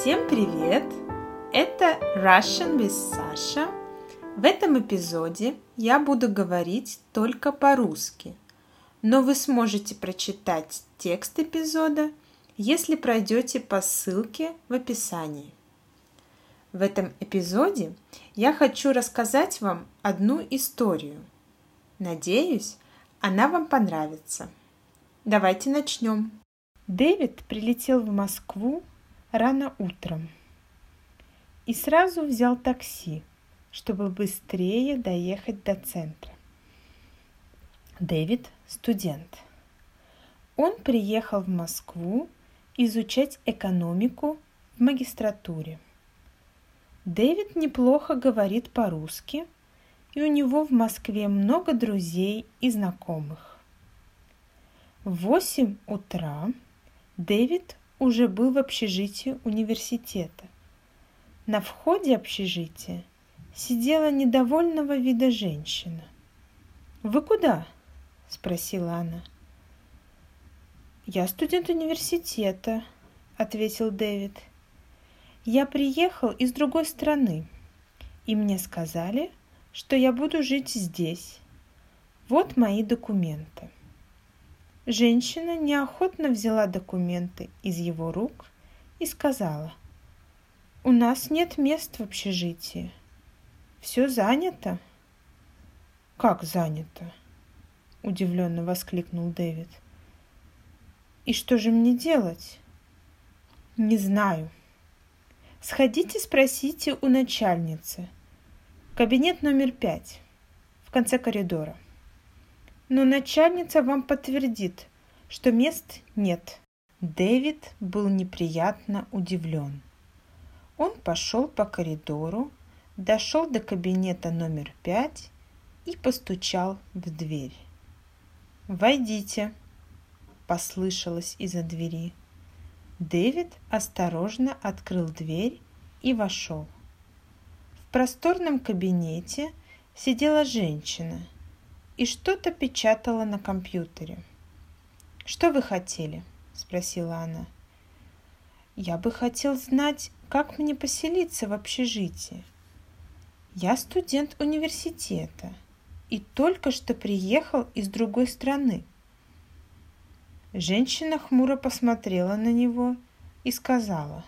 Всем привет! Это Russian with Sasha. В этом эпизоде я буду говорить только по-русски, но вы сможете прочитать текст эпизода, если пройдете по ссылке в описании. В этом эпизоде я хочу рассказать вам одну историю. Надеюсь, она вам понравится. Давайте начнем. Дэвид прилетел в Москву рано утром и сразу взял такси, чтобы быстрее доехать до центра. Дэвид – студент. Он приехал в Москву изучать экономику в магистратуре. Дэвид неплохо говорит по-русски, и у него в Москве много друзей и знакомых. В 8 утра Дэвид уже был в общежитии университета. На входе общежития сидела недовольного вида женщина. «Вы куда?» – спросила она. «Я студент университета», – ответил Дэвид. «Я приехал из другой страны, и мне сказали, что я буду жить здесь. Вот мои документы». Женщина неохотно взяла документы из его рук и сказала, «У нас нет мест в общежитии. Все занято». «Как занято?» – удивленно воскликнул Дэвид. «И что же мне делать?» «Не знаю. Сходите спросите у начальницы. Кабинет номер пять, в конце коридора» но начальница вам подтвердит, что мест нет. Дэвид был неприятно удивлен. Он пошел по коридору, дошел до кабинета номер пять и постучал в дверь. «Войдите!» – послышалось из-за двери. Дэвид осторожно открыл дверь и вошел. В просторном кабинете сидела женщина – и что-то печатала на компьютере. «Что вы хотели?» – спросила она. «Я бы хотел знать, как мне поселиться в общежитии. Я студент университета и только что приехал из другой страны». Женщина хмуро посмотрела на него и сказала,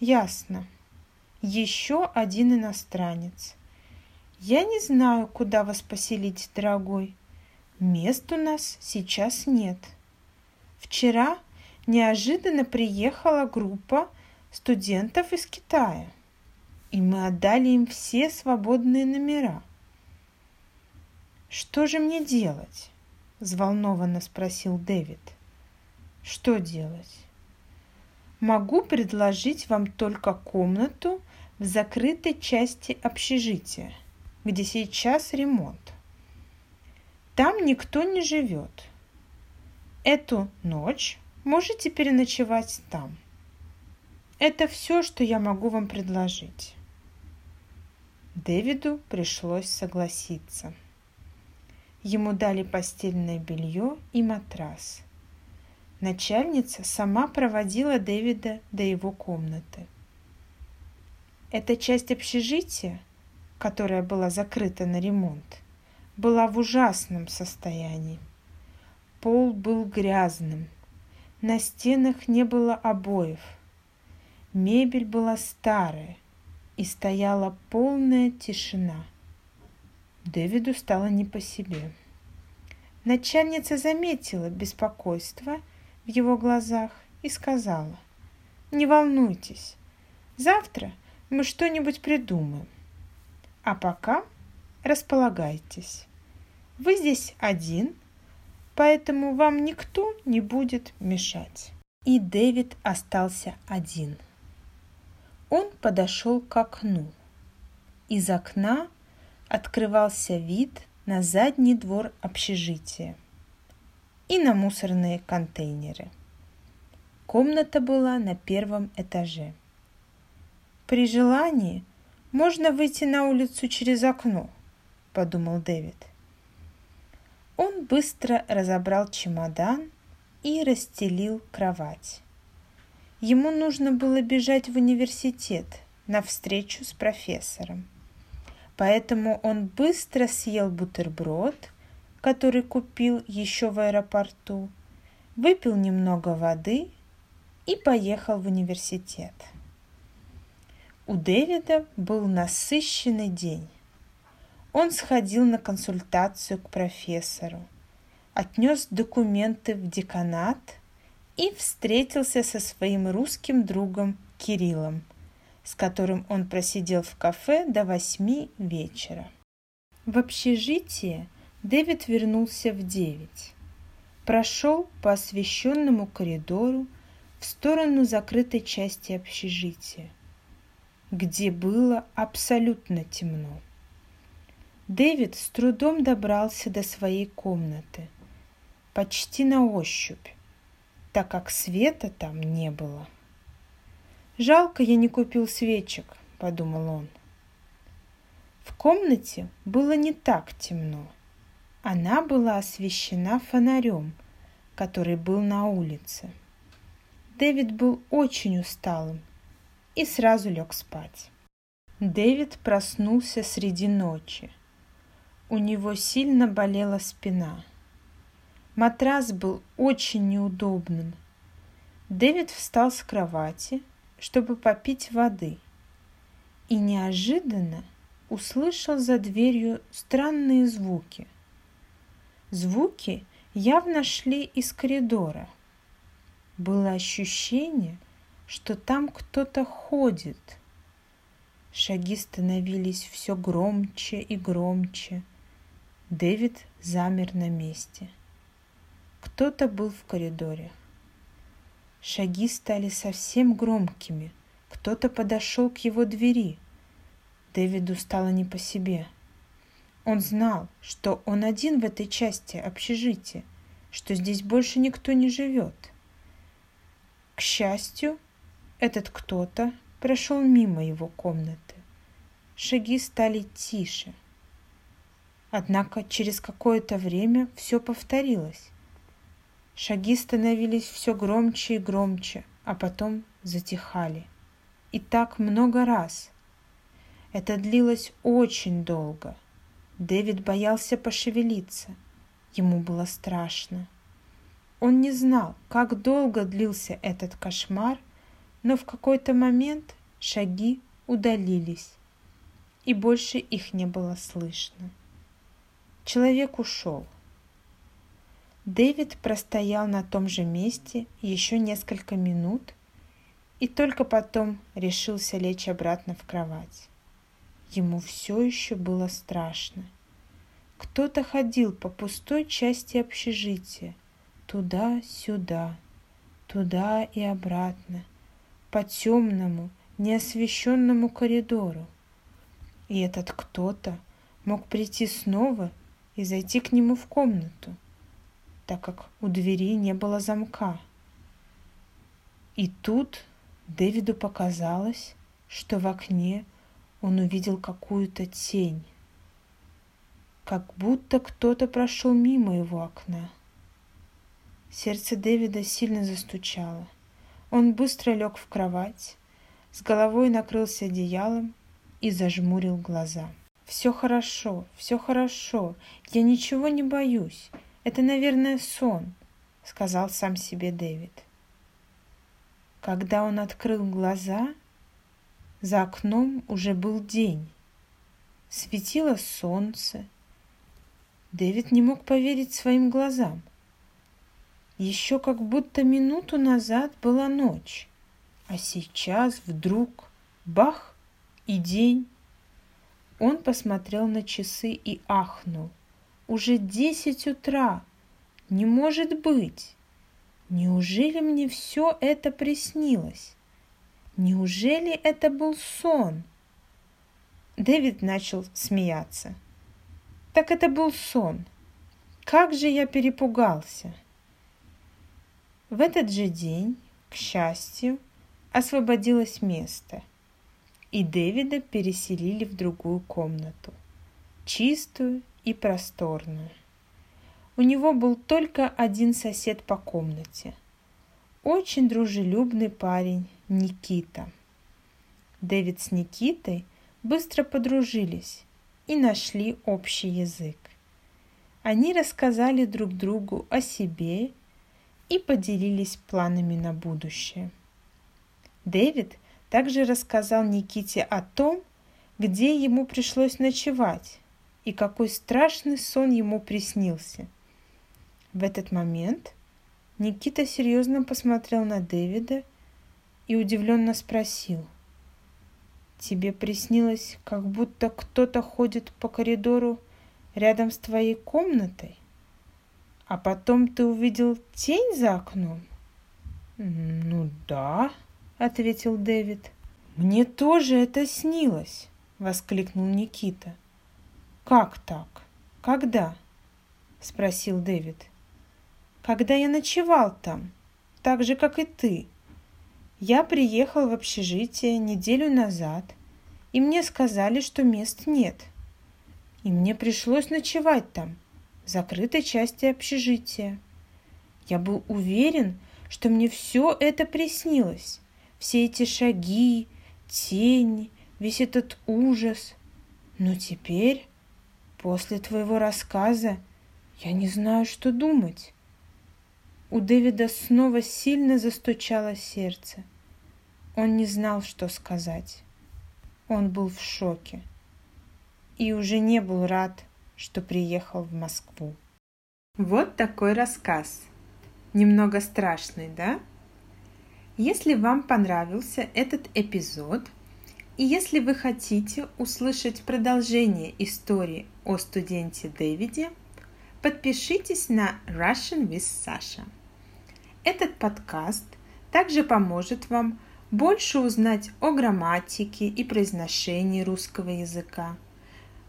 «Ясно, еще один иностранец – я не знаю, куда вас поселить, дорогой. Мест у нас сейчас нет. Вчера неожиданно приехала группа студентов из Китая, и мы отдали им все свободные номера. Что же мне делать? взволнованно спросил Дэвид. Что делать? Могу предложить вам только комнату в закрытой части общежития где сейчас ремонт. Там никто не живет. Эту ночь можете переночевать там. Это все, что я могу вам предложить. Дэвиду пришлось согласиться. Ему дали постельное белье и матрас. Начальница сама проводила Дэвида до его комнаты. Эта часть общежития – которая была закрыта на ремонт, была в ужасном состоянии. Пол был грязным, на стенах не было обоев, мебель была старая и стояла полная тишина. Дэвиду стало не по себе. Начальница заметила беспокойство в его глазах и сказала, «Не волнуйтесь, завтра мы что-нибудь придумаем. А пока располагайтесь. Вы здесь один, поэтому вам никто не будет мешать. И Дэвид остался один. Он подошел к окну. Из окна открывался вид на задний двор общежития и на мусорные контейнеры. Комната была на первом этаже. При желании можно выйти на улицу через окно, подумал Дэвид. Он быстро разобрал чемодан и расстелил кровать. ему нужно было бежать в университет на встречу с профессором. Поэтому он быстро съел бутерброд, который купил еще в аэропорту, выпил немного воды и поехал в университет. У Дэвида был насыщенный день. Он сходил на консультацию к профессору, отнес документы в деканат и встретился со своим русским другом Кириллом, с которым он просидел в кафе до восьми вечера. В общежитие Дэвид вернулся в девять. Прошел по освещенному коридору в сторону закрытой части общежития, где было абсолютно темно. Дэвид с трудом добрался до своей комнаты, почти на ощупь, так как света там не было. «Жалко, я не купил свечек», — подумал он. В комнате было не так темно. Она была освещена фонарем, который был на улице. Дэвид был очень усталым и сразу лег спать. Дэвид проснулся среди ночи — у него сильно болела спина. Матрас был очень неудобным. Дэвид встал с кровати, чтобы попить воды, и неожиданно услышал за дверью странные звуки. Звуки явно шли из коридора. Было ощущение, что там кто-то ходит. Шаги становились все громче и громче – Дэвид замер на месте. Кто-то был в коридоре. Шаги стали совсем громкими. Кто-то подошел к его двери. Дэвиду стало не по себе. Он знал, что он один в этой части общежития, что здесь больше никто не живет. К счастью, этот кто-то прошел мимо его комнаты. Шаги стали тише – Однако через какое-то время все повторилось. Шаги становились все громче и громче, а потом затихали. И так много раз. Это длилось очень долго. Дэвид боялся пошевелиться. Ему было страшно. Он не знал, как долго длился этот кошмар, но в какой-то момент шаги удалились, и больше их не было слышно. Человек ушел. Дэвид простоял на том же месте еще несколько минут и только потом решился лечь обратно в кровать. Ему все еще было страшно. Кто-то ходил по пустой части общежития, туда-сюда, туда и обратно, по темному, неосвещенному коридору. И этот кто-то мог прийти снова и зайти к нему в комнату, так как у двери не было замка. И тут Дэвиду показалось, что в окне он увидел какую-то тень, как будто кто-то прошел мимо его окна. Сердце Дэвида сильно застучало. Он быстро лег в кровать, с головой накрылся одеялом и зажмурил глаза. Все хорошо, все хорошо, я ничего не боюсь. Это, наверное, сон, сказал сам себе Дэвид. Когда он открыл глаза, за окном уже был день. Светило солнце. Дэвид не мог поверить своим глазам. Еще как будто минуту назад была ночь, а сейчас вдруг бах и день. Он посмотрел на часы и ахнул. Уже десять утра. Не может быть. Неужели мне все это приснилось? Неужели это был сон? Дэвид начал смеяться. Так это был сон. Как же я перепугался. В этот же день, к счастью, освободилось место – и Дэвида переселили в другую комнату, чистую и просторную. У него был только один сосед по комнате. очень дружелюбный парень Никита. Дэвид с Никитой быстро подружились и нашли общий язык. Они рассказали друг другу о себе и поделились планами на будущее. Дэвид также рассказал Никите о том, где ему пришлось ночевать и какой страшный сон ему приснился. В этот момент Никита серьезно посмотрел на Дэвида и удивленно спросил. «Тебе приснилось, как будто кто-то ходит по коридору рядом с твоей комнатой? А потом ты увидел тень за окном?» «Ну да», — ответил Дэвид. «Мне тоже это снилось», — воскликнул Никита. «Как так? Когда?» — спросил Дэвид. «Когда я ночевал там, так же, как и ты. Я приехал в общежитие неделю назад, и мне сказали, что мест нет. И мне пришлось ночевать там, закрытой части общежития. Я был уверен, что мне все это приснилось. Все эти шаги, тени, весь этот ужас. Но теперь После твоего рассказа я не знаю, что думать. У Дэвида снова сильно застучало сердце. Он не знал, что сказать. Он был в шоке и уже не был рад, что приехал в Москву. Вот такой рассказ. Немного страшный, да? Если вам понравился этот эпизод – и если вы хотите услышать продолжение истории о студенте Дэвиде, подпишитесь на Russian with Sasha. Этот подкаст также поможет вам больше узнать о грамматике и произношении русского языка,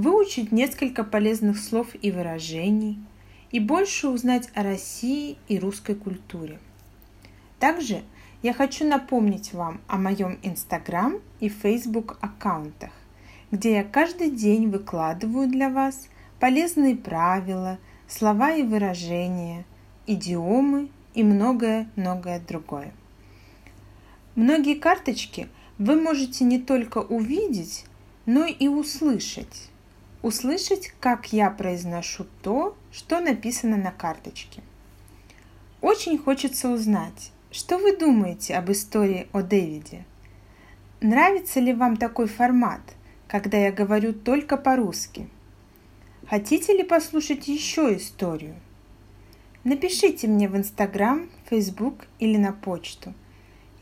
выучить несколько полезных слов и выражений и больше узнать о России и русской культуре. Также – я хочу напомнить вам о моем Инстаграм и Фейсбук аккаунтах, где я каждый день выкладываю для вас полезные правила, слова и выражения, идиомы и многое-многое другое. Многие карточки вы можете не только увидеть, но и услышать. Услышать, как я произношу то, что написано на карточке. Очень хочется узнать, что вы думаете об истории о Дэвиде? Нравится ли вам такой формат, когда я говорю только по-русски? Хотите ли послушать еще историю? Напишите мне в Инстаграм, Фейсбук или на почту.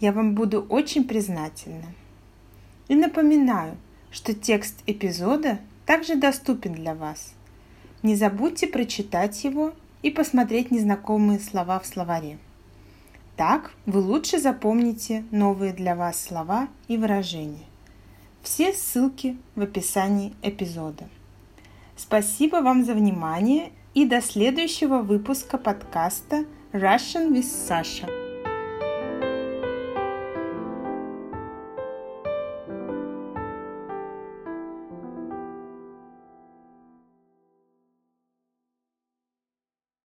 Я вам буду очень признательна. И напоминаю, что текст эпизода также доступен для вас. Не забудьте прочитать его и посмотреть незнакомые слова в словаре. Так вы лучше запомните новые для вас слова и выражения. Все ссылки в описании эпизода. Спасибо вам за внимание и до следующего выпуска подкаста Russian with Sasha.